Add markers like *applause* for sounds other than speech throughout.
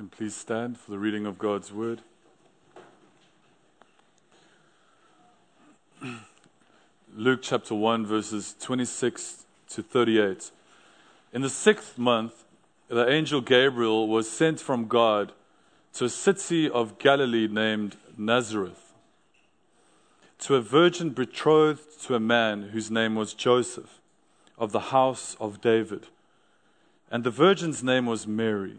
can please stand for the reading of God's word. *clears throat* Luke chapter 1, verses 26 to 38. In the sixth month, the angel Gabriel was sent from God to a city of Galilee named Nazareth, to a virgin betrothed to a man whose name was Joseph, of the house of David. And the virgin's name was Mary.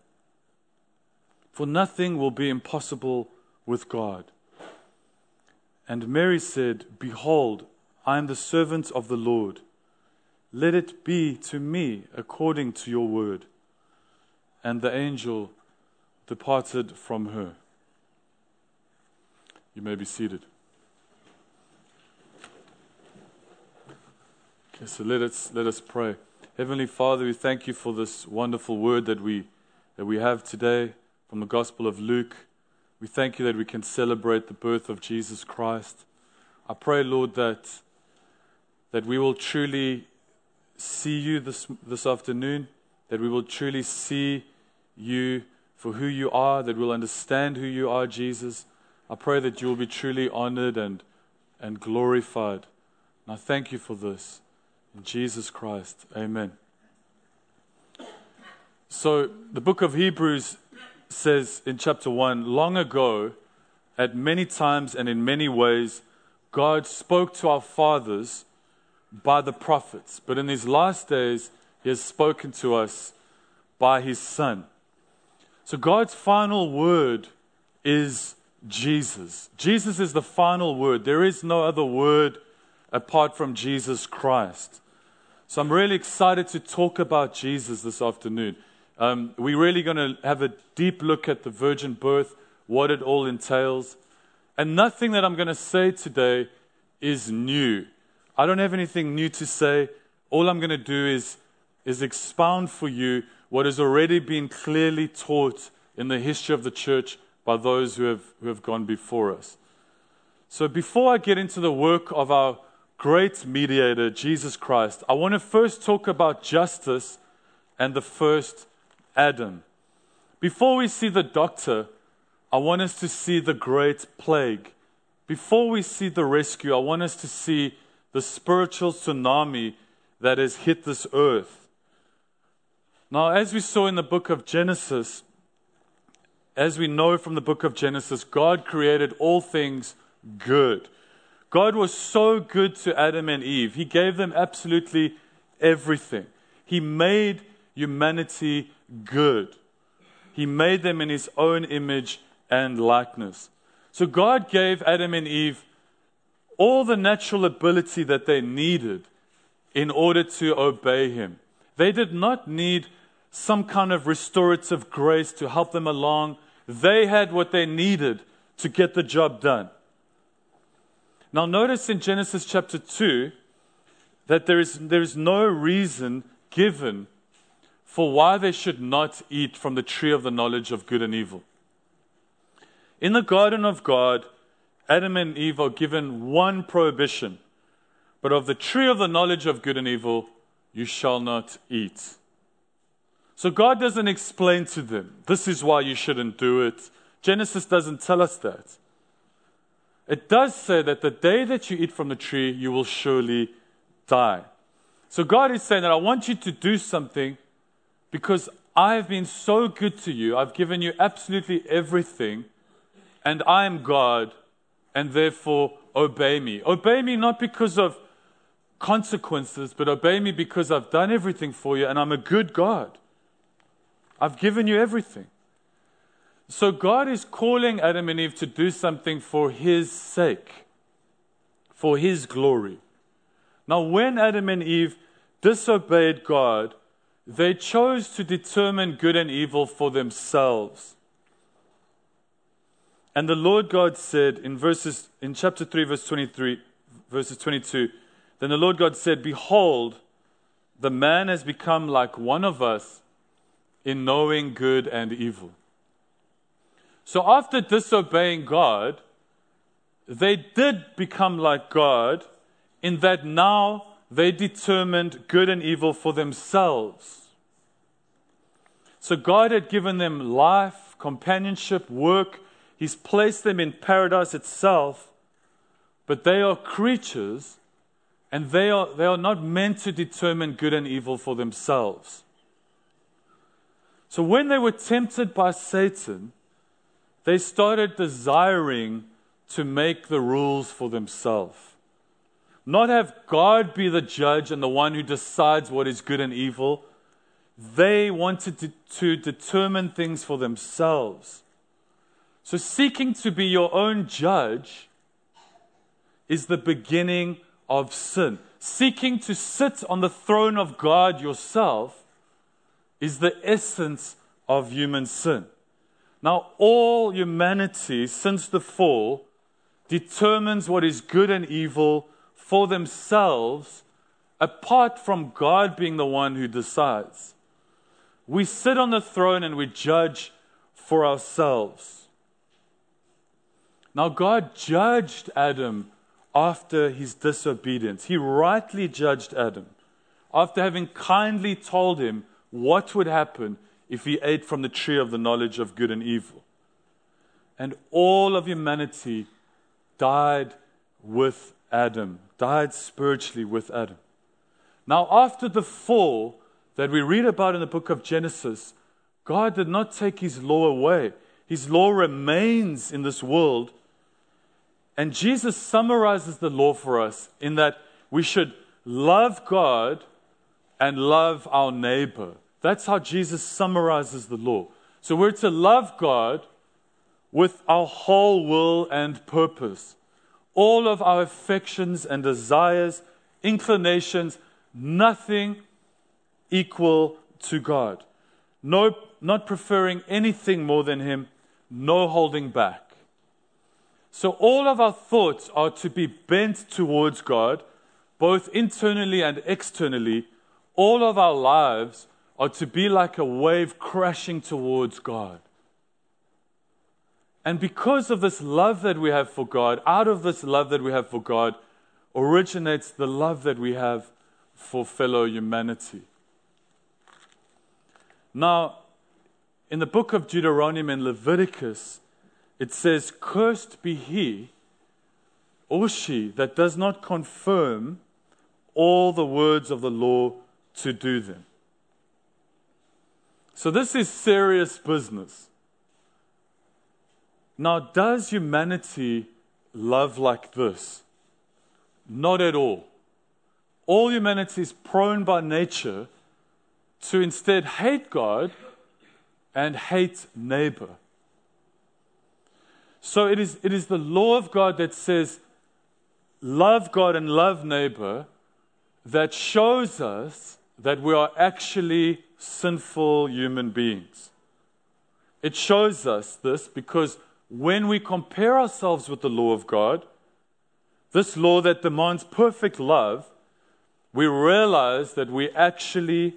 for nothing will be impossible with God. And Mary said, Behold, I am the servant of the Lord. Let it be to me according to your word. And the angel departed from her. You may be seated. Okay, so let us, let us pray. Heavenly Father, we thank you for this wonderful word that we, that we have today from the Gospel of Luke. We thank you that we can celebrate the birth of Jesus Christ. I pray, Lord, that, that we will truly see you this, this afternoon, that we will truly see you for who you are, that we'll understand who you are, Jesus. I pray that you will be truly honored and, and glorified. And I thank you for this. In Jesus Christ, amen. So, the book of Hebrews says in chapter 1 long ago, at many times and in many ways, God spoke to our fathers by the prophets. But in these last days, He has spoken to us by His Son. So God's final word is Jesus. Jesus is the final word. There is no other word apart from Jesus Christ. So I'm really excited to talk about Jesus this afternoon. Um, we're really going to have a deep look at the virgin birth, what it all entails. And nothing that I'm going to say today is new. I don't have anything new to say. All I'm going to do is, is expound for you what has already been clearly taught in the history of the church by those who have, who have gone before us. So, before I get into the work of our great mediator, Jesus Christ, I want to first talk about justice and the first Adam. Before we see the doctor, I want us to see the great plague. Before we see the rescue, I want us to see the spiritual tsunami that has hit this earth. Now, as we saw in the book of Genesis, as we know from the book of Genesis, God created all things good. God was so good to Adam and Eve. He gave them absolutely everything. He made humanity good. He made them in his own image and likeness. So God gave Adam and Eve all the natural ability that they needed in order to obey him. They did not need some kind of restorative grace to help them along. They had what they needed to get the job done. Now, notice in Genesis chapter 2 that there is, there is no reason given for why they should not eat from the tree of the knowledge of good and evil. In the garden of God, Adam and Eve are given one prohibition, but of the tree of the knowledge of good and evil you shall not eat. So God doesn't explain to them, this is why you shouldn't do it. Genesis doesn't tell us that. It does say that the day that you eat from the tree, you will surely die. So God is saying that I want you to do something because I have been so good to you. I've given you absolutely everything, and I am God, and therefore obey me. Obey me not because of consequences, but obey me because I've done everything for you and I'm a good God. I've given you everything. So God is calling Adam and Eve to do something for His sake, for His glory. Now, when Adam and Eve disobeyed God, they chose to determine good and evil for themselves. And the Lord God said in verses in chapter 3 verse 23 verses 22 then the Lord God said behold the man has become like one of us in knowing good and evil. So after disobeying God they did become like God in that now they determined good and evil for themselves. So God had given them life, companionship, work, He's placed them in paradise itself, but they are creatures and they are, they are not meant to determine good and evil for themselves. So when they were tempted by Satan, they started desiring to make the rules for themselves. Not have God be the judge and the one who decides what is good and evil. They wanted to, to determine things for themselves. So, seeking to be your own judge is the beginning of sin. Seeking to sit on the throne of God yourself is the essence of human sin. Now, all humanity since the fall determines what is good and evil for themselves apart from God being the one who decides. We sit on the throne and we judge for ourselves. Now, God judged Adam after his disobedience. He rightly judged Adam after having kindly told him what would happen if he ate from the tree of the knowledge of good and evil. And all of humanity died with Adam, died spiritually with Adam. Now, after the fall that we read about in the book of Genesis, God did not take his law away. His law remains in this world and Jesus summarizes the law for us in that we should love God and love our neighbor. That's how Jesus summarizes the law. So we're to love God with our whole will and purpose. All of our affections and desires, inclinations, nothing equal to God. No, not preferring anything more than Him, no holding back. So all of our thoughts are to be bent towards God, both internally and externally. All of our lives are to be like a wave crashing towards God. And because of this love that we have for God, out of this love that we have for God, originates the love that we have for fellow humanity. Now, in the book of Deuteronomy and Leviticus, it says, Cursed be he or she that does not confirm all the words of the law to do them. So, this is serious business. Now, does humanity love like this? Not at all. All humanity is prone by nature to instead hate God and hate neighbor. So it is, it is the law of God that says, love God and love neighbor, that shows us that we are actually sinful human beings. It shows us this because when we compare ourselves with the law of God, this law that demands perfect love, we realize that we actually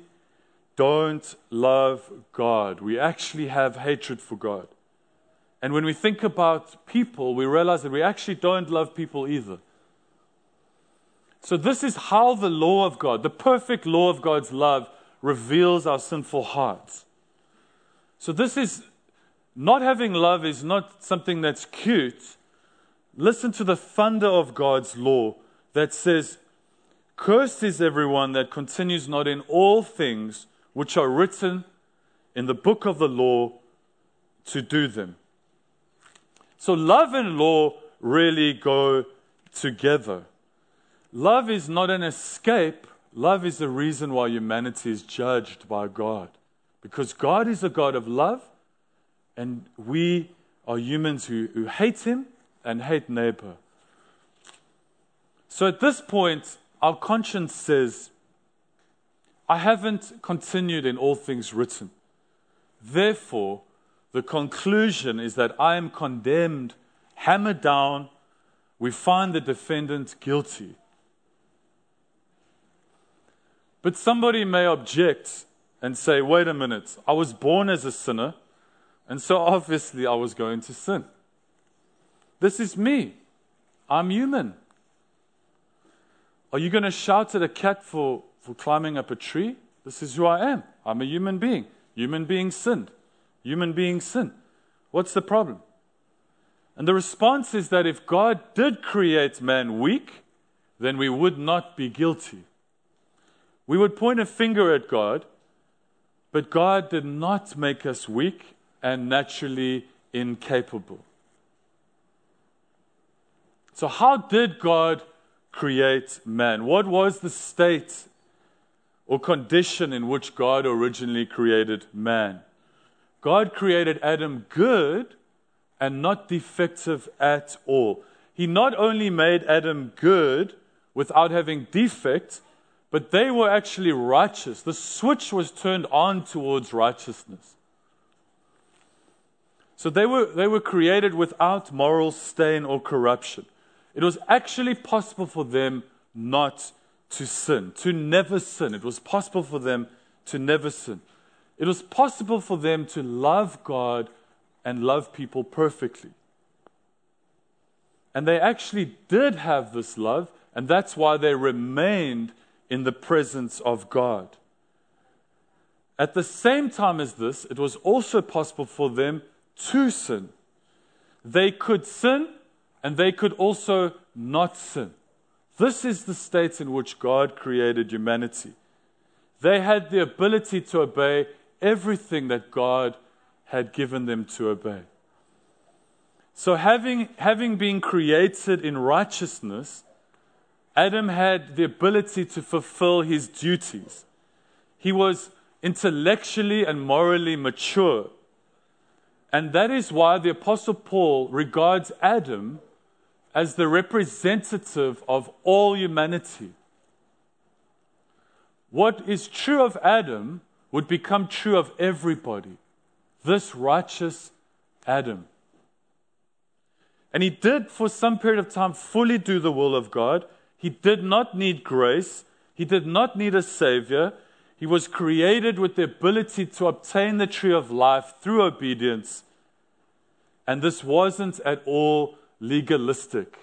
don't love God. We actually have hatred for God. And when we think about people, we realize that we actually don't love people either. So, this is how the law of God, the perfect law of God's love, reveals our sinful hearts. So, this is not having love is not something that's cute. Listen to the thunder of God's law that says, Cursed is everyone that continues not in all things which are written in the book of the law to do them. So, love and law really go together. Love is not an escape, love is the reason why humanity is judged by God. Because God is a God of love, and we are humans who, who hate Him and hate neighbor. So at this point, our conscience says, I haven't continued in all things written. Therefore, the conclusion is that I am condemned, hammered down. We find the defendant guilty. But somebody may object and say, wait a minute, I was born as a sinner, and so obviously I was going to sin. This is me. I'm human. Are you going to shout at a cat for for climbing up a tree. This is who I am. I'm a human being. Human beings sinned. Human beings sin. What's the problem? And the response is that if God did create man weak, then we would not be guilty. We would point a finger at God, but God did not make us weak and naturally incapable. So, how did God create man? What was the state or condition in which God originally created man. God created Adam good and not defective at all. He not only made Adam good without having defect, but they were actually righteous. The switch was turned on towards righteousness. So they were, they were created without moral stain or corruption. It was actually possible for them not to sin, to never sin. It was possible for them to never sin. It was possible for them to love God and love people perfectly. And they actually did have this love, and that's why they remained in the presence of God. At the same time as this, it was also possible for them to sin. They could sin, and they could also not sin. This is the state in which God created humanity. They had the ability to obey everything that God had given them to obey. So, having, having been created in righteousness, Adam had the ability to fulfill his duties. He was intellectually and morally mature. And that is why the Apostle Paul regards Adam as the representative of all humanity. What is true of Adam would become true of everybody. This righteous Adam. And he did, for some period of time, fully do the will of God. He did not need grace. He did not need a savior. He was created with the ability to obtain the tree of life through obedience. And this wasn't at all legalistic.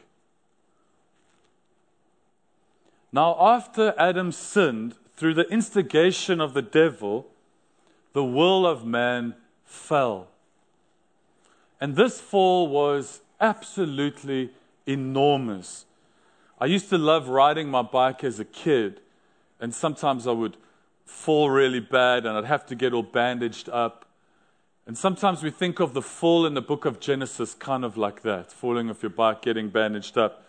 Now, after Adam sinned through the instigation of the devil, the will of man fell. And this fall was absolutely enormous. I used to love riding my bike as a kid, and sometimes I would fall really bad and I'd have to get all bandaged up. And sometimes we think of the fall in the book of Genesis kind of like that falling off your bike, getting bandaged up.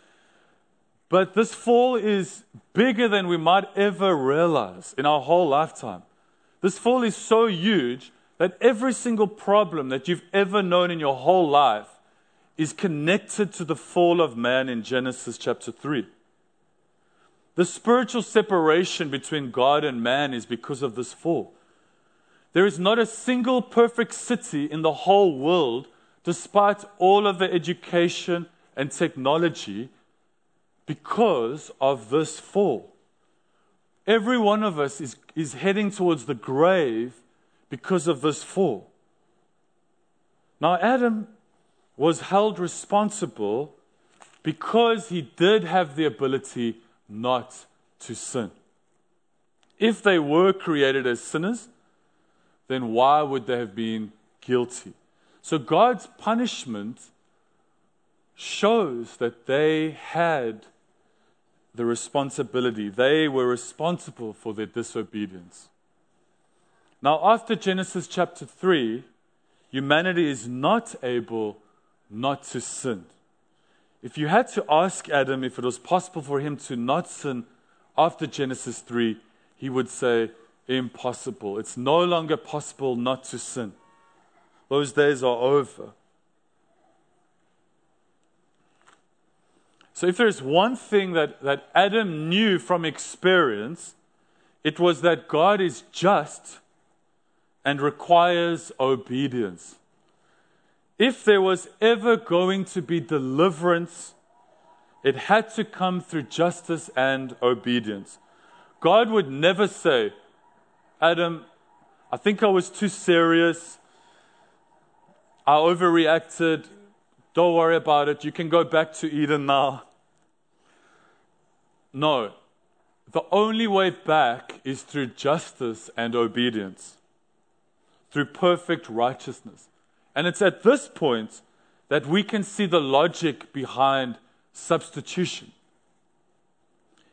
But this fall is bigger than we might ever realize in our whole lifetime. This fall is so huge that every single problem that you've ever known in your whole life is connected to the fall of man in Genesis chapter 3. The spiritual separation between God and man is because of this fall. There is not a single perfect city in the whole world, despite all of the education and technology, because of this fall. Every one of us is, is heading towards the grave because of this fall. Now, Adam was held responsible because he did have the ability not to sin. If they were created as sinners, then why would they have been guilty? So God's punishment shows that they had the responsibility. They were responsible for their disobedience. Now, after Genesis chapter 3, humanity is not able not to sin. If you had to ask Adam if it was possible for him to not sin after Genesis 3, he would say, Impossible. It's no longer possible not to sin. Those days are over. So, if there's one thing that, that Adam knew from experience, it was that God is just and requires obedience. If there was ever going to be deliverance, it had to come through justice and obedience. God would never say, Adam, I think I was too serious. I overreacted. Don't worry about it. You can go back to Eden now. No. The only way back is through justice and obedience, through perfect righteousness. And it's at this point that we can see the logic behind substitution.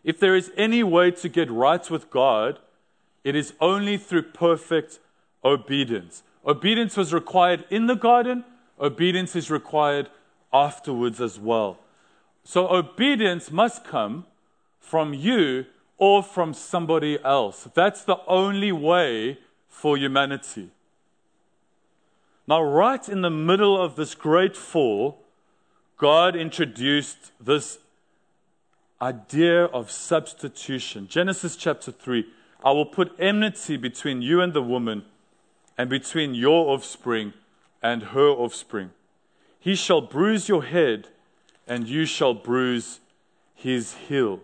If there is any way to get right with God, it is only through perfect obedience. Obedience was required in the garden, obedience is required afterwards as well. So obedience must come from you or from somebody else. That's the only way for humanity. Now, right in the middle of this great fall, God introduced this idea of substitution. Genesis chapter 3 I will put enmity between you and the woman, and between your offspring and her offspring. He shall bruise your head, and you shall bruise his heel.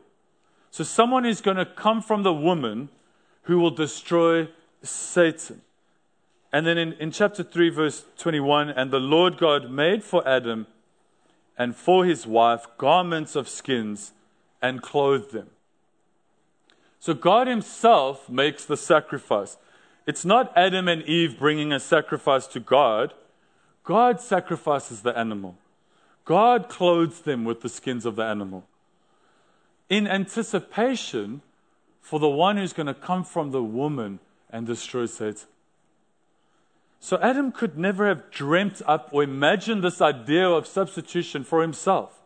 So, someone is going to come from the woman who will destroy Satan. And then in, in chapter 3, verse 21, and the Lord God made for Adam and for his wife garments of skins and clothed them. So God Himself makes the sacrifice. It's not Adam and Eve bringing a sacrifice to God. God sacrifices the animal. God clothes them with the skins of the animal. In anticipation for the one who's going to come from the woman and destroy Satan. So Adam could never have dreamt up or imagined this idea of substitution for himself.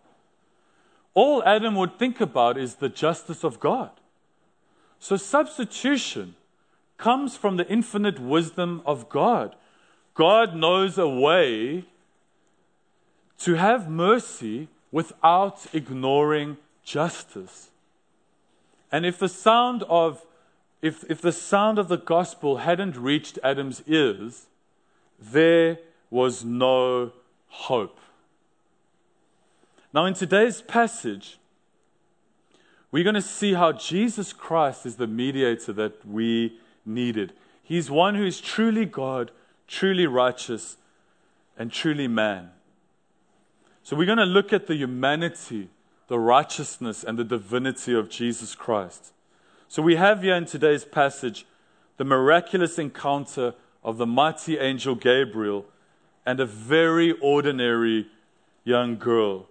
All Adam would think about is the justice of God. So, substitution comes from the infinite wisdom of God. God knows a way to have mercy without ignoring justice. And if the sound of if, if the sound of the gospel hadn't reached Adam's ears, there was no hope. Now, in today's passage, we're going to see how Jesus Christ is the mediator that we needed. He's one who is truly God, truly righteous, and truly man. So we're going to look at the humanity, the righteousness, and the divinity of Jesus Christ. So we have here in today's passage the miraculous encounter of the mighty angel Gabriel and a very ordinary young girl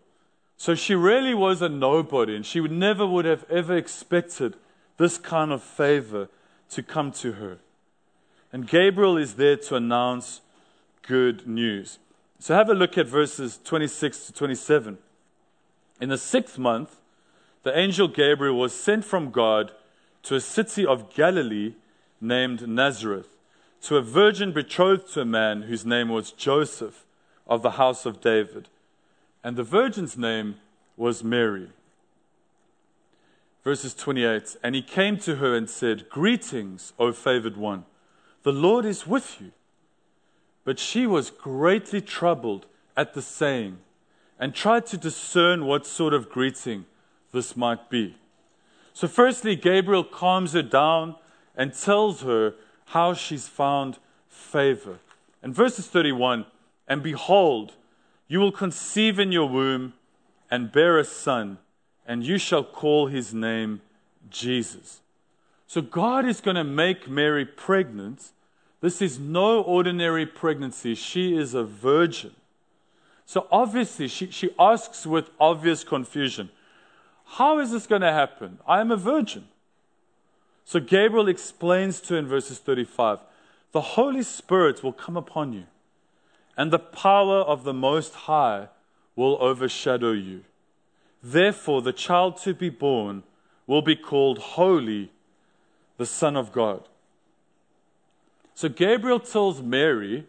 so she really was a nobody, and she would never would have ever expected this kind of favor to come to her. And Gabriel is there to announce good news. So have a look at verses 26 to 27. In the sixth month, the angel Gabriel was sent from God to a city of Galilee named Nazareth, to a virgin betrothed to a man whose name was Joseph of the house of David and the virgin's name was Mary. Verses 28 And he came to her and said, Greetings, O favored one, the Lord is with you. But she was greatly troubled at the saying and tried to discern what sort of greeting this might be. So, firstly, Gabriel calms her down and tells her how she's found favor. In verses 31, and behold, you will conceive in your womb and bear a son, and you shall call his name Jesus. So, God is going to make Mary pregnant. This is no ordinary pregnancy. She is a virgin. So, obviously, she, she asks with obvious confusion How is this going to happen? I am a virgin. So, Gabriel explains to in verses 35 The Holy Spirit will come upon you, and the power of the Most High will overshadow you. Therefore, the child to be born will be called Holy, the Son of God. So Gabriel tells Mary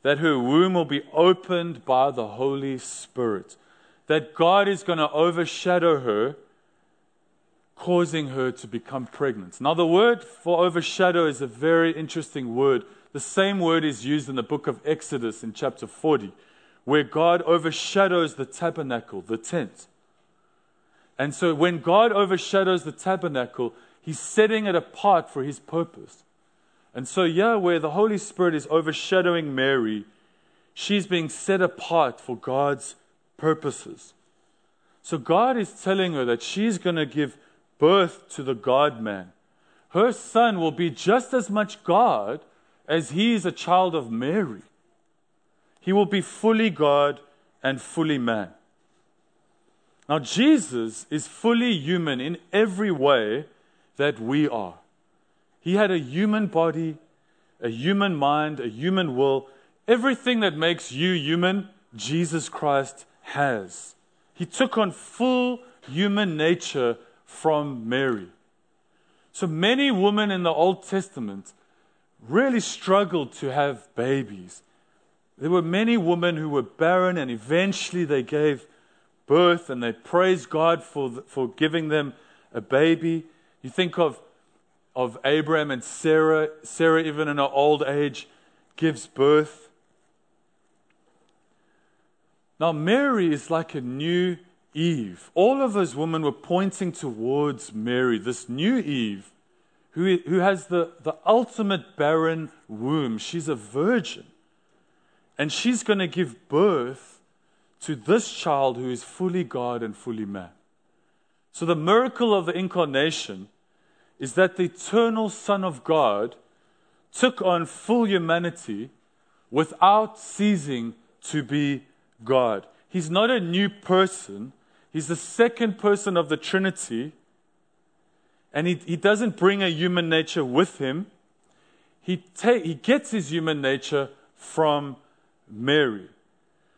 that her womb will be opened by the Holy Spirit, that God is going to overshadow her, causing her to become pregnant. Now, the word for overshadow is a very interesting word. The same word is used in the book of Exodus in chapter 40, where God overshadows the tabernacle, the tent. And so when God overshadows the tabernacle, he's setting it apart for his purpose. And so, yeah, where the Holy Spirit is overshadowing Mary, she's being set apart for God's purposes. So, God is telling her that she's going to give birth to the God man. Her son will be just as much God as he is a child of Mary. He will be fully God and fully man. Now, Jesus is fully human in every way that we are. He had a human body, a human mind, a human will. Everything that makes you human, Jesus Christ has. He took on full human nature from Mary. So many women in the Old Testament really struggled to have babies. There were many women who were barren and eventually they gave birth and they praise God for, for giving them a baby. You think of, of Abraham and Sarah. Sarah, even in her old age, gives birth. Now, Mary is like a new Eve. All of those women were pointing towards Mary, this new Eve, who, who has the, the ultimate barren womb. She's a virgin. And she's going to give birth to this child who is fully God and fully man. So, the miracle of the incarnation is that the eternal Son of God took on full humanity without ceasing to be God. He's not a new person, he's the second person of the Trinity. And he, he doesn't bring a human nature with him. He, ta- he gets his human nature from Mary.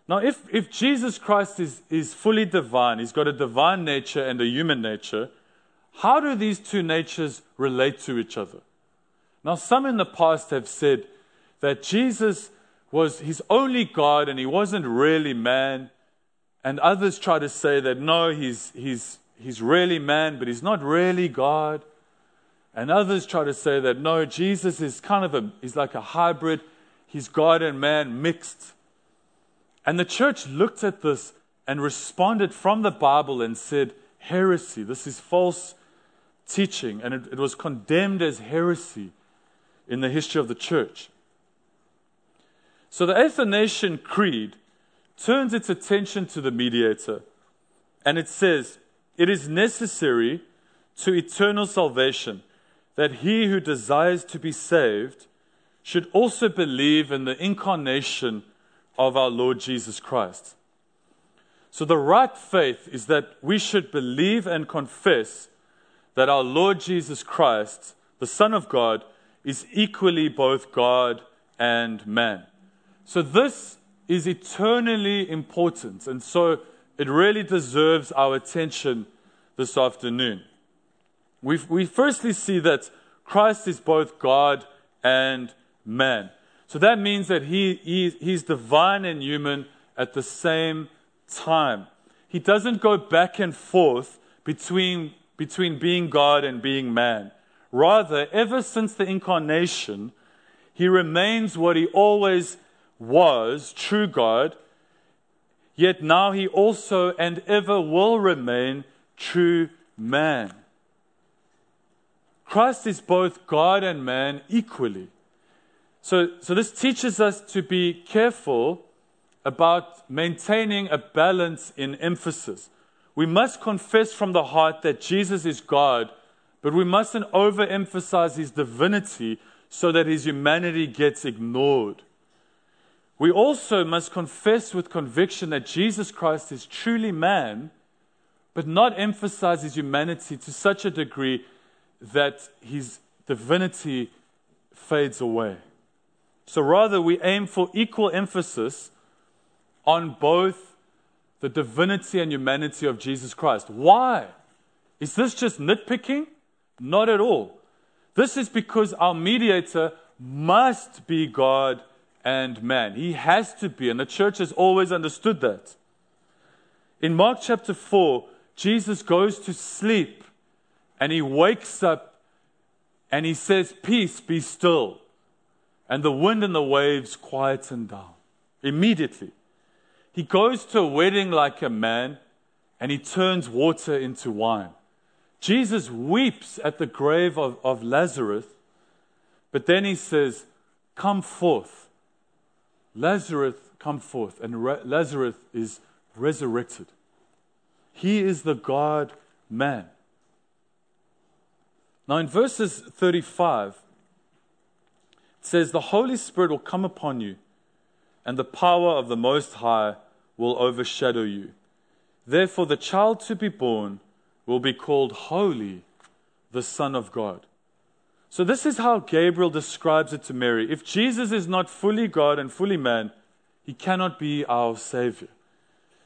Now, if, if Jesus Christ is, is fully divine, he's got a divine nature and a human nature, how do these two natures relate to each other? Now, some in the past have said that Jesus was his only God and he wasn't really man. And others try to say that no, he's, he's, he's really man, but he's not really God. And others try to say that no, Jesus is kind of a, he's like a hybrid. He's God and man mixed. And the church looked at this and responded from the Bible and said, heresy, this is false teaching. And it, it was condemned as heresy in the history of the church. So the Athanasian Creed turns its attention to the mediator and it says, It is necessary to eternal salvation that he who desires to be saved should also believe in the incarnation of our Lord Jesus Christ. So, the right faith is that we should believe and confess that our Lord Jesus Christ, the Son of God, is equally both God and man. So, this is eternally important, and so it really deserves our attention this afternoon. we we firstly see that Christ is both God and man. So that means that he, he, he's divine and human at the same time. He doesn't go back and forth between, between being God and being man. Rather, ever since the incarnation, he remains what he always was, true God, yet now he also and ever will remain true man. Christ is both God and man equally. So, so this teaches us to be careful about maintaining a balance in emphasis. We must confess from the heart that Jesus is God, but we mustn't overemphasize his divinity so that his humanity gets ignored. We also must confess with conviction that Jesus Christ is truly man, but not emphasize his humanity to such a degree that his divinity fades away. So rather, we aim for equal emphasis on both the divinity and humanity of Jesus Christ. Why? Is this just nitpicking? Not at all. This is because our mediator must be God and man. He has to be, and the church has always understood that. In Mark chapter 4, Jesus goes to sleep and he wakes up and he says, Peace, be still. And the wind and the waves quieten down immediately. He goes to a wedding like a man and he turns water into wine. Jesus weeps at the grave of, of Lazarus, but then he says, Come forth. Lazarus come forth, and Re- Lazarus is resurrected. He is the God man. Now, in verses 35, it says, The Holy Spirit will come upon you, and the power of the Most High will overshadow you. Therefore, the child to be born will be called Holy, the Son of God. So, this is how Gabriel describes it to Mary. If Jesus is not fully God and fully man, he cannot be our Savior.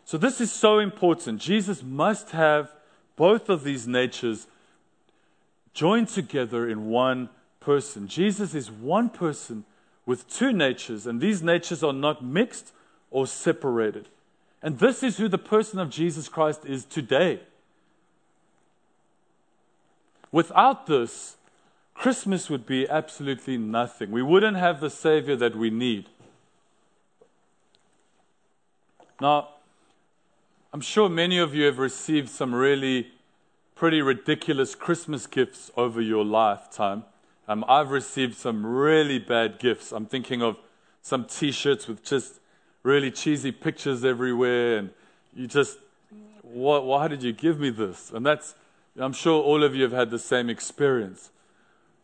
So, this is so important. Jesus must have both of these natures joined together in one person. Jesus is one person with two natures, and these natures are not mixed or separated. And this is who the person of Jesus Christ is today. Without this, Christmas would be absolutely nothing. We wouldn't have the Savior that we need. Now, I'm sure many of you have received some really pretty ridiculous Christmas gifts over your lifetime. Um, I've received some really bad gifts. I'm thinking of some t shirts with just really cheesy pictures everywhere, and you just, what, why did you give me this? And that's, I'm sure all of you have had the same experience.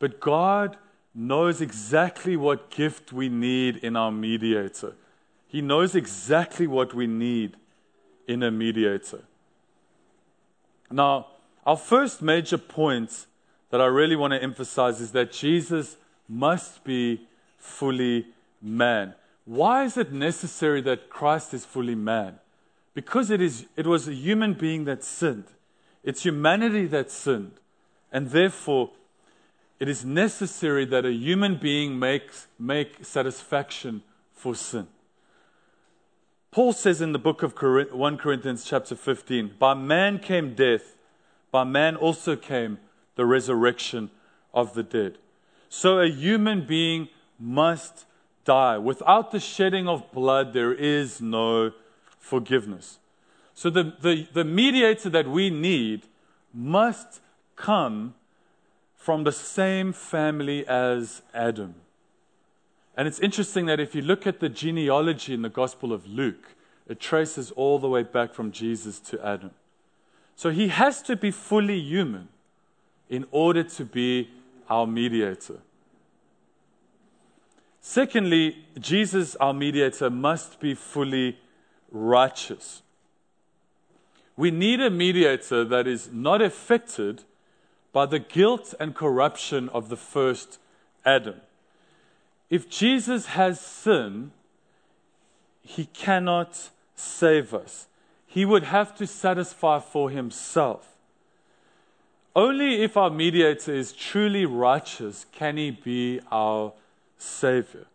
But God knows exactly what gift we need in our mediator. He knows exactly what we need in a mediator. Now, our first major point that I really want to emphasize is that Jesus must be fully man. Why is it necessary that Christ is fully man? Because it, is, it was a human being that sinned. It's humanity that sinned. And therefore, it is necessary that a human being makes, make satisfaction for sin. Paul says in the book of 1 Corinthians, chapter 15, by man came death, by man also came the resurrection of the dead. So a human being must die. Without the shedding of blood, there is no forgiveness. So the, the, the mediator that we need must come from the same family as Adam. And it's interesting that if you look at the genealogy in the Gospel of Luke, it traces all the way back from Jesus to Adam. So he has to be fully human in order to be our mediator. Secondly, Jesus, our mediator, must be fully righteous. We need a mediator that is not affected by the guilt and corruption of the first Adam. If Jesus has sin, he cannot save us. He would have to satisfy for himself. Only if our mediator is truly righteous can he be our Savior.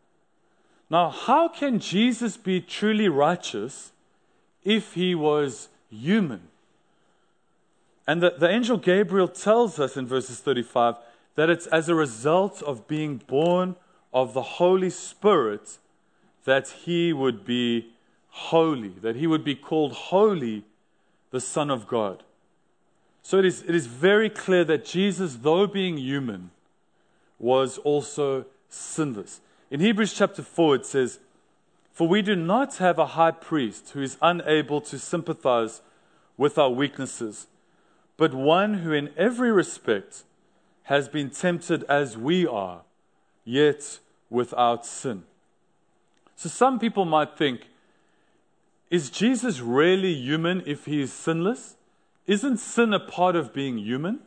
Now, how can Jesus be truly righteous if he was human? And the, the angel Gabriel tells us in verses 35 that it's as a result of being born of the Holy Spirit that he would be holy, that he would be called holy, the Son of God. So it is, it is very clear that Jesus, though being human, was also sinless. In Hebrews chapter 4, it says, For we do not have a high priest who is unable to sympathize with our weaknesses, but one who in every respect has been tempted as we are, yet without sin. So some people might think, is Jesus really human if he is sinless? Isn't sin a part of being human?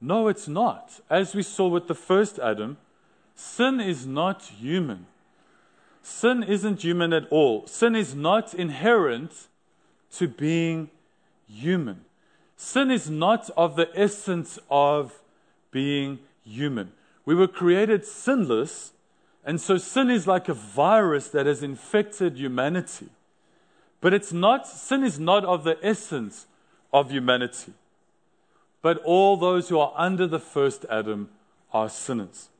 No, it's not. As we saw with the first Adam, sin is not human. Sin isn't human at all. Sin is not inherent to being human. Sin is not of the essence of being human. We were created sinless, and so sin is like a virus that has infected humanity. But it's not, sin is not of the essence of humanity. But all those who are under the first Adam are sinners.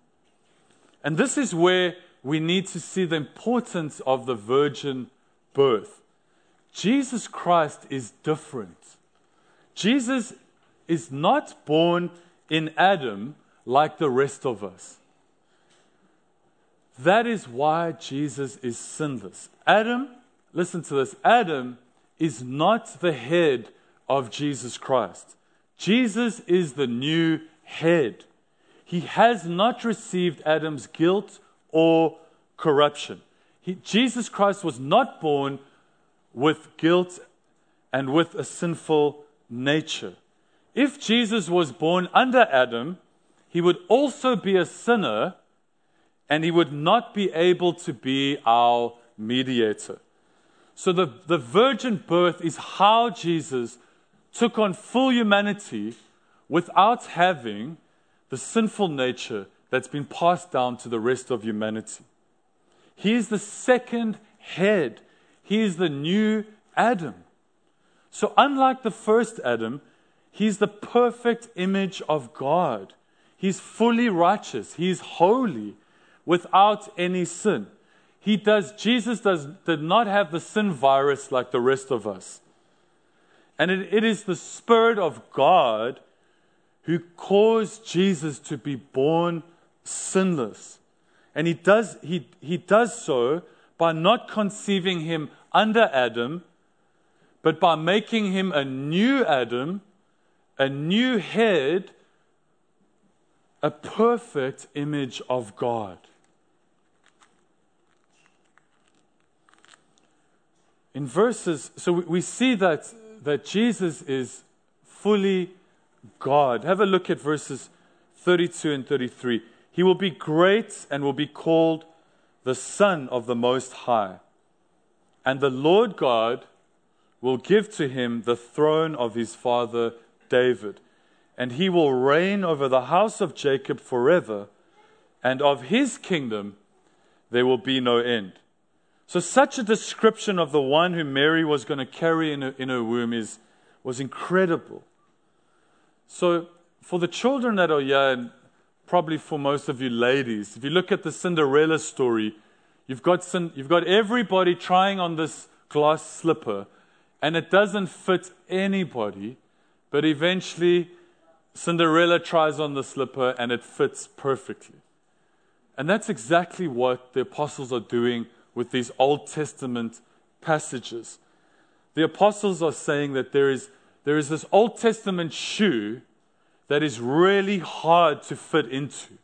And this is where we need to see the importance of the virgin birth. Jesus Christ is different. Jesus is not born in Adam like the rest of us. That is why Jesus is sinless. Adam, listen to this Adam is not the head of Jesus Christ. Jesus is the new head. He has not received Adam's guilt or corruption. He, Jesus Christ was not born with guilt and with a sinful nature. If Jesus was born under Adam, he would also be a sinner and he would not be able to be our mediator. So the, the virgin birth is how Jesus took on full humanity without having the sinful nature that's been passed down to the rest of humanity. He is the second head. He is the new Adam. So, unlike the first Adam, he's the perfect image of God. He's fully righteous. He's holy without any sin. He does, Jesus does, did not have the sin virus like the rest of us. And it, it is the Spirit of God who caused Jesus to be born sinless. And he does, he, he does so by not conceiving him under Adam, but by making him a new Adam, a new head, a perfect image of God. In verses, so we see that, that Jesus is fully God. Have a look at verses 32 and 33. He will be great and will be called the Son of the Most High. And the Lord God will give to him the throne of his father David. And he will reign over the house of Jacob forever, and of his kingdom there will be no end. So, such a description of the one who Mary was going to carry in her, in her womb is, was incredible. So, for the children that are here, and probably for most of you ladies, if you look at the Cinderella story, you've got, you've got everybody trying on this glass slipper, and it doesn't fit anybody, but eventually Cinderella tries on the slipper and it fits perfectly. And that's exactly what the apostles are doing with these Old Testament passages. The apostles are saying that there is there is this Old Testament shoe that is really hard to fit into.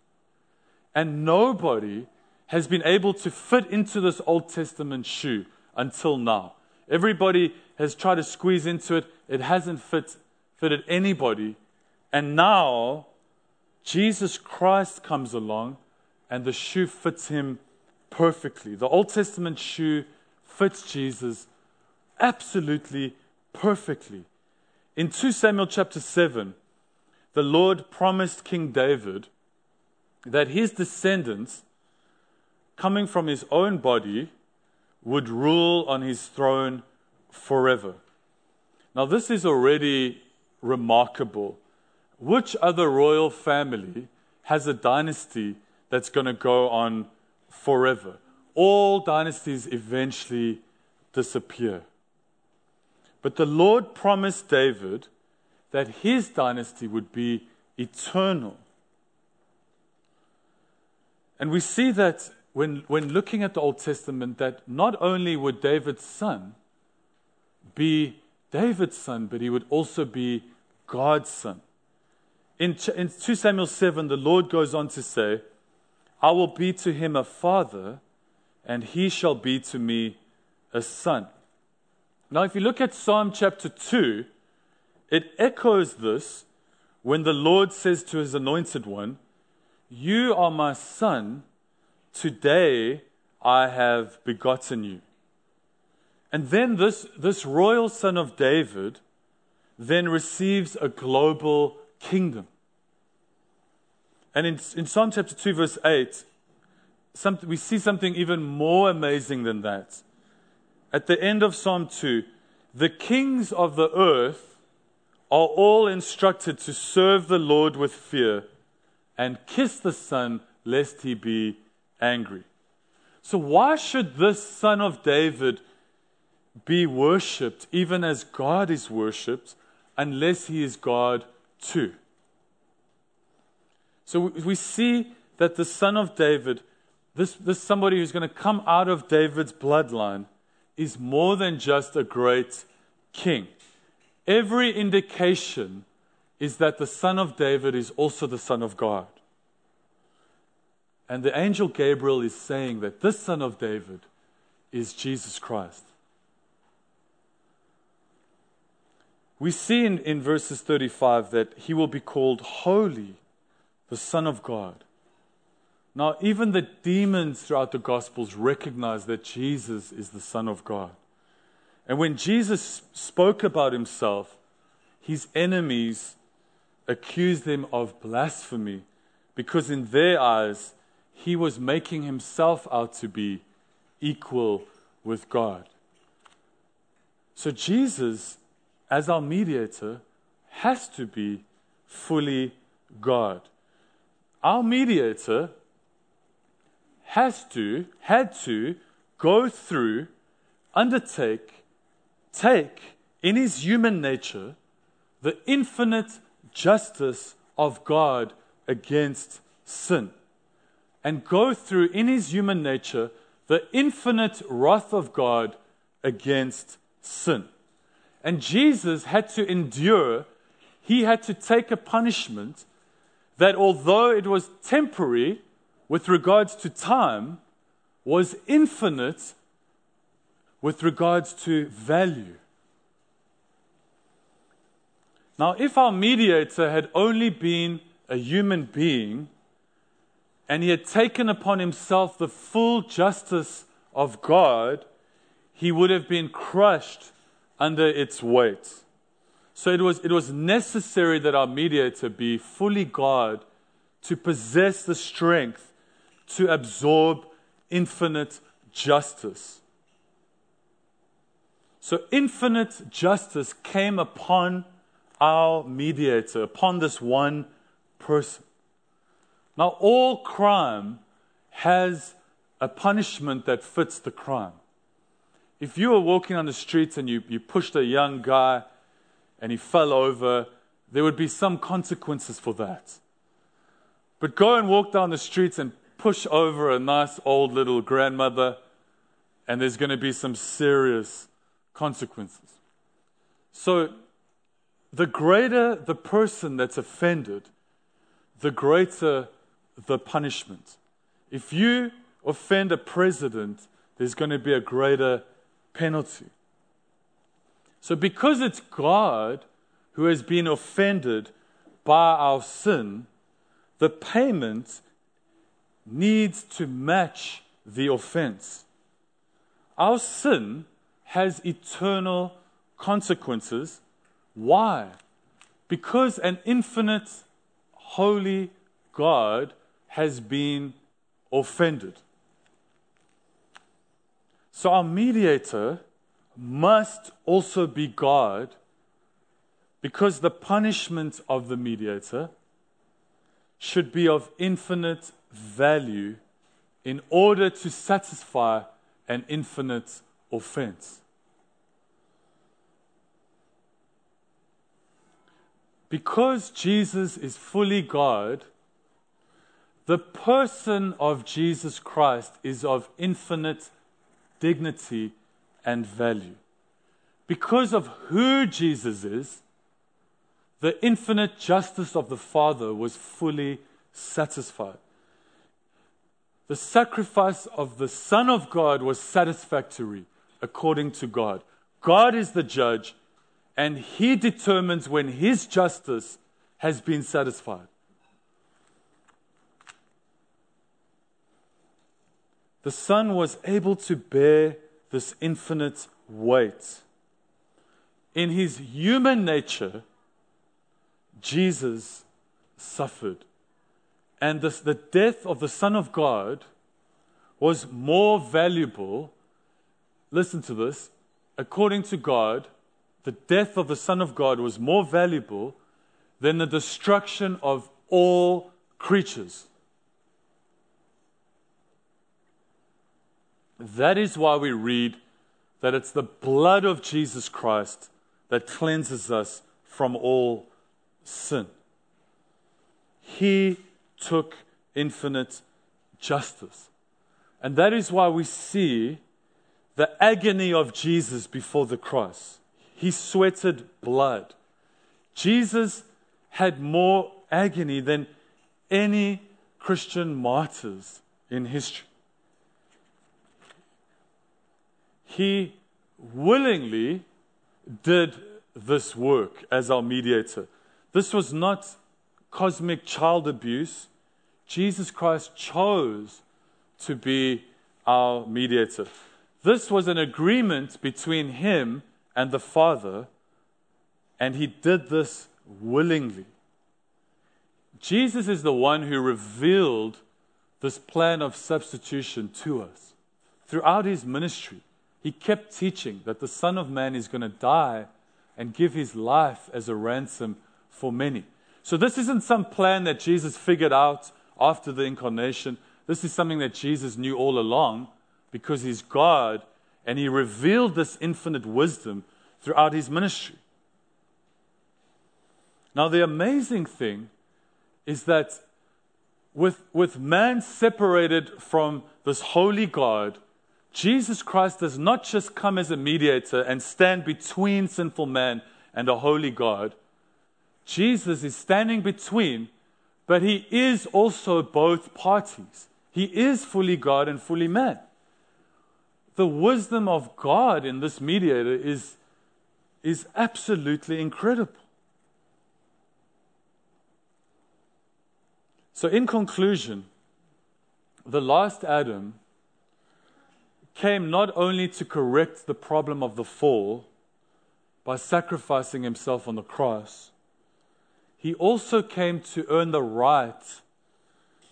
And nobody has been able to fit into this Old Testament shoe until now. Everybody has tried to squeeze into it, it hasn't fit, fitted anybody. And now Jesus Christ comes along and the shoe fits him perfectly. The Old Testament shoe fits Jesus absolutely perfectly. In 2 Samuel chapter 7, the Lord promised King David that his descendants, coming from his own body, would rule on his throne forever. Now, this is already remarkable. Which other royal family has a dynasty that's going to go on forever? All dynasties eventually disappear. But the Lord promised David that his dynasty would be eternal. And we see that when, when looking at the Old Testament, that not only would David's son be David's son, but he would also be God's son. In, in 2 Samuel 7, the Lord goes on to say, I will be to him a father, and he shall be to me a son. Now, if you look at Psalm chapter 2, it echoes this when the Lord says to his anointed one, You are my son, today I have begotten you. And then this, this royal son of David then receives a global kingdom. And in, in Psalm chapter 2, verse 8, some, we see something even more amazing than that. At the end of Psalm 2, the kings of the earth are all instructed to serve the Lord with fear and kiss the Son, lest he be angry. So, why should this Son of David be worshipped even as God is worshipped unless he is God too? So we see that the son of David, this, this somebody who's going to come out of David's bloodline, is more than just a great king. Every indication is that the son of David is also the son of God. And the angel Gabriel is saying that this son of David is Jesus Christ. We see in, in verses 35 that he will be called holy the Son of God. Now, even the demons throughout the Gospels recognize that Jesus is the Son of God. And when Jesus spoke about himself, his enemies accused him of blasphemy because, in their eyes, he was making himself out to be equal with God. So, Jesus, as our mediator, has to be fully God our mediator has to, had to go through, undertake, take in his human nature the infinite justice of God against sin. And go through in his human nature the infinite wrath of God against sin. And Jesus had to endure, he had to take a punishment that although it was temporary with regards to time, was infinite with regards to value. Now, if our mediator had only been a human being and he had taken upon himself the full justice of God, he would have been crushed under its weight. So it was, it was necessary that our mediator be fully God to possess the strength to absorb infinite justice. So infinite justice came upon our mediator, upon this one person. Now, all crime has a punishment that fits the crime. If you were walking on the streets and you, you pushed a young guy and he fell over, there would be some consequences for that. But go and walk down the streets and push over a nice old little grandmother, and there's going to be some serious consequences. So, the greater the person that's offended, the greater the punishment. If you offend a president, there's going to be a greater penalty. So, because it's God who has been offended by our sin, the payment needs to match the offense. Our sin has eternal consequences. Why? Because an infinite, holy God has been offended. So, our mediator must also be God because the punishment of the mediator should be of infinite value in order to satisfy an infinite offense. because Jesus is fully God, the person of Jesus Christ is of infinite dignity and value. Because of who Jesus is, the infinite justice of the Father was fully satisfied. The sacrifice of the Son of God was satisfactory according to God. God is the judge, and He determines when His justice has been satisfied. The Son was able to bear this infinite weight. In His human nature, Jesus suffered. And this, the death of the Son of God was more valuable. Listen to this. According to God, the death of the Son of God was more valuable than the destruction of all creatures. That is why we read that it's the blood of Jesus Christ that cleanses us from all sin. He took infinite justice. And that is why we see the agony of Jesus before the cross. He sweated blood. Jesus had more agony than any Christian martyrs in history. He willingly did this work as our mediator. This was not cosmic child abuse. Jesus Christ chose to be our mediator. This was an agreement between him and the Father, and he did this willingly. Jesus is the one who revealed this plan of substitution to us. Throughout his ministry, he kept teaching that the Son of Man is going to die and give his life as a ransom for many. So, this isn't some plan that Jesus figured out after the incarnation. This is something that Jesus knew all along because he's God and he revealed this infinite wisdom throughout his ministry. Now, the amazing thing is that with, with man separated from this holy God, Jesus Christ does not just come as a mediator and stand between sinful man and a holy God. Jesus is standing between, but he is also both parties. He is fully God and fully man. The wisdom of God in this mediator is, is absolutely incredible. So, in conclusion, the last Adam came not only to correct the problem of the fall by sacrificing himself on the cross, he also came to earn the right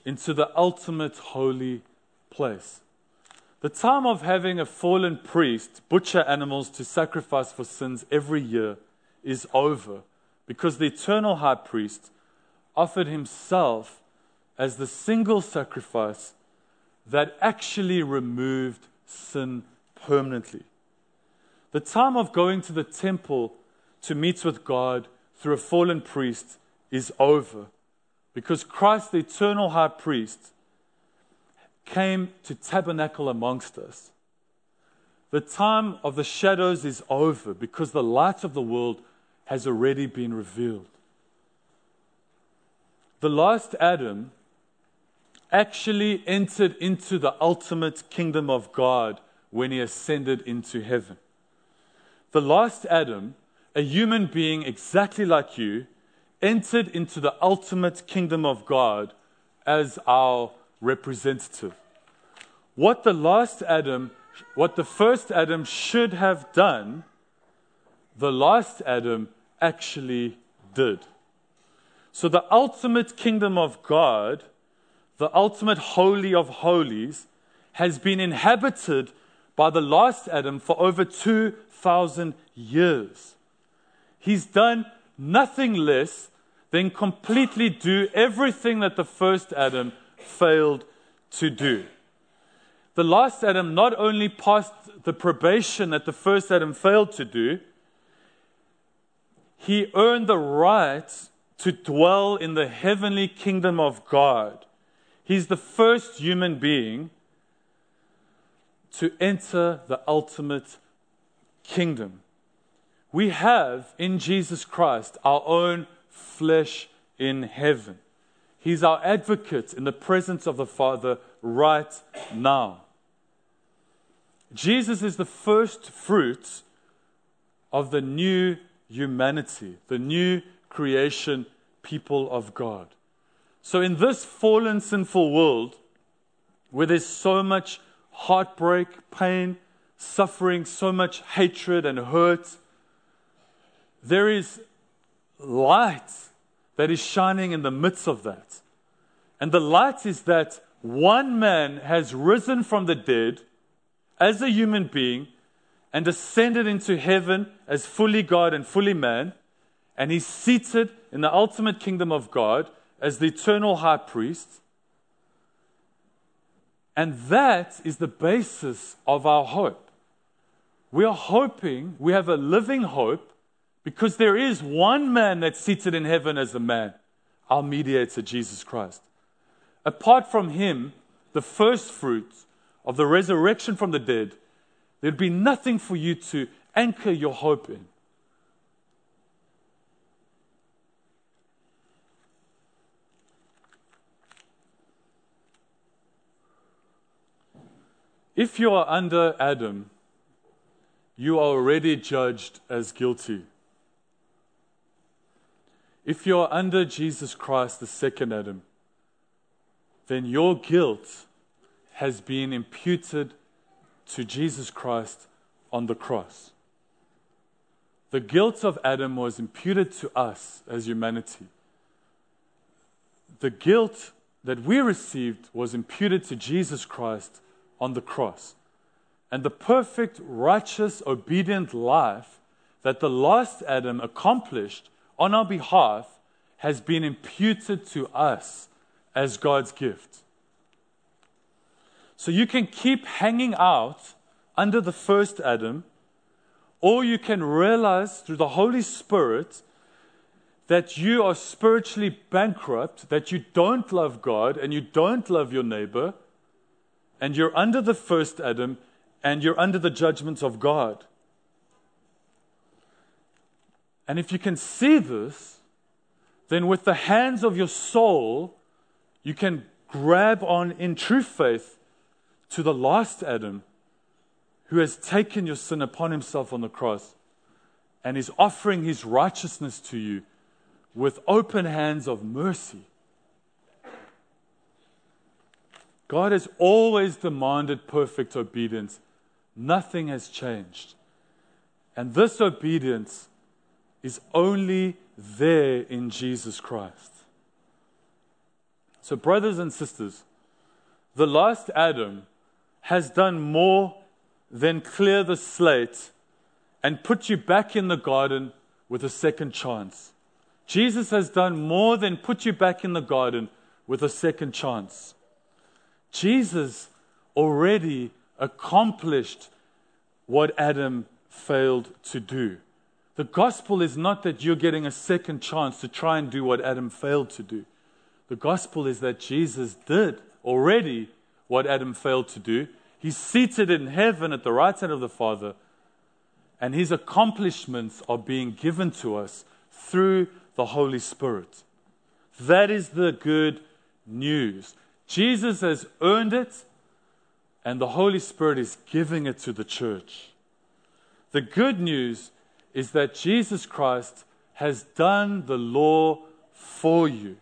into the ultimate holy place. The time of having a fallen priest butcher animals to sacrifice for sins every year is over because the eternal high priest offered himself as the single sacrifice that actually removed sin permanently. The time of going to the temple to meet with God through a fallen priest is over because Christ, the eternal high priest, came to tabernacle amongst us. The time of the shadows is over because the light of the world has already been revealed. The last Adam actually entered into the ultimate kingdom of God when he ascended into heaven. The last Adam, a human being exactly like you, entered into the ultimate kingdom of God as our representative. What the last Adam, what the first Adam should have done, the last Adam actually did. So the ultimate kingdom of God the ultimate holy of holies, has been inhabited by the last Adam for over 2,000 years. He's done nothing less than completely do everything that the first Adam failed to do. The last Adam not only passed the probation that the first Adam failed to do, he earned the right to dwell in the heavenly kingdom of God. He's the first human being to enter the ultimate kingdom. We have in Jesus Christ our own flesh in heaven. He's our advocate in the presence of the Father right now. Jesus is the first fruit of the new humanity, the new creation people of God. So, in this fallen, sinful world, where there's so much heartbreak, pain, suffering, so much hatred and hurt, there is light that is shining in the midst of that. And the light is that one man has risen from the dead as a human being and ascended into heaven as fully God and fully man. And he's seated in the ultimate kingdom of God as the eternal high priest. And that is the basis of our hope. We are hoping, we have a living hope, because there is one man that's seated in heaven as a man, our mediator, Jesus Christ. Apart from him, the first fruits of the resurrection from the dead, there'd be nothing for you to anchor your hope in. If you are under Adam, you are already judged as guilty. If you are under Jesus Christ, the second Adam, then your guilt has been imputed to Jesus Christ on the cross. The guilt of Adam was imputed to us as humanity. The guilt that we received was imputed to Jesus Christ on the cross. And the perfect, righteous, obedient life that the last Adam accomplished on our behalf has been imputed to us as God's gift. So you can keep hanging out under the first Adam, or you can realize through the Holy Spirit that you are spiritually bankrupt, that you don't love God and you don't love your neighbor, and you're under the first Adam and you're under the judgment of God. And if you can see this, then with the hands of your soul, you can grab on in true faith to the last Adam who has taken your sin upon himself on the cross and is offering his righteousness to you with open hands of mercy. God has always demanded perfect obedience. Nothing has changed. And this obedience is only there in Jesus Christ. So, brothers and sisters, the last Adam has done more than clear the slate and put you back in the garden with a second chance. Jesus has done more than put you back in the garden with a second chance. Jesus already accomplished what Adam failed to do. The gospel is not that you're getting a second chance to try and do what Adam failed to do. The gospel is that Jesus did already what Adam failed to do. He's seated in heaven at the right hand of the Father, and his accomplishments are being given to us through the Holy Spirit. That is the good news. Jesus has earned it, and the Holy Spirit is giving it to the church. The good news is that Jesus Christ has done the law for you.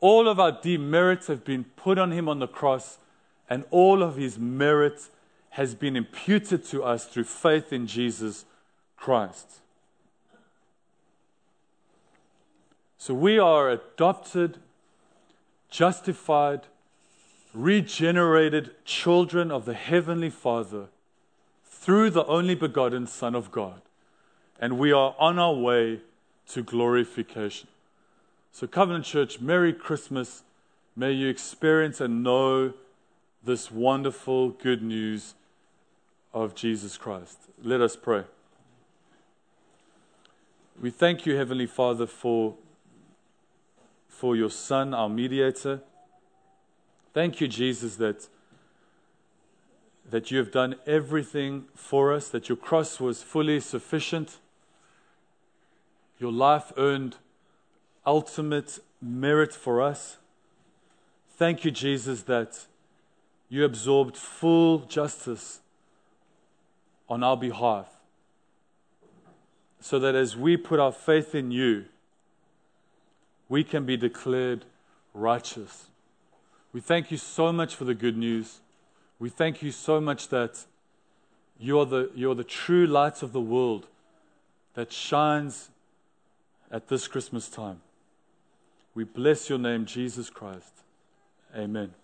All of our demerits have been put on him on the cross, and all of his merit has been imputed to us through faith in Jesus Christ. So we are adopted, justified, regenerated children of the Heavenly Father through the only begotten Son of God. And we are on our way to glorification. So, Covenant Church, Merry Christmas. May you experience and know this wonderful good news of Jesus Christ. Let us pray. We thank you, Heavenly Father, for, for your Son, our mediator. Thank you, Jesus, that, that you have done everything for us, that your cross was fully sufficient. Your life earned ultimate merit for us. Thank you, Jesus, that you absorbed full justice on our behalf so that as we put our faith in you, we can be declared righteous. We thank you so much for the good news. We thank you so much that you are the, you are the true light of the world that shines at this Christmas time. We bless your name, Jesus Christ. Amen.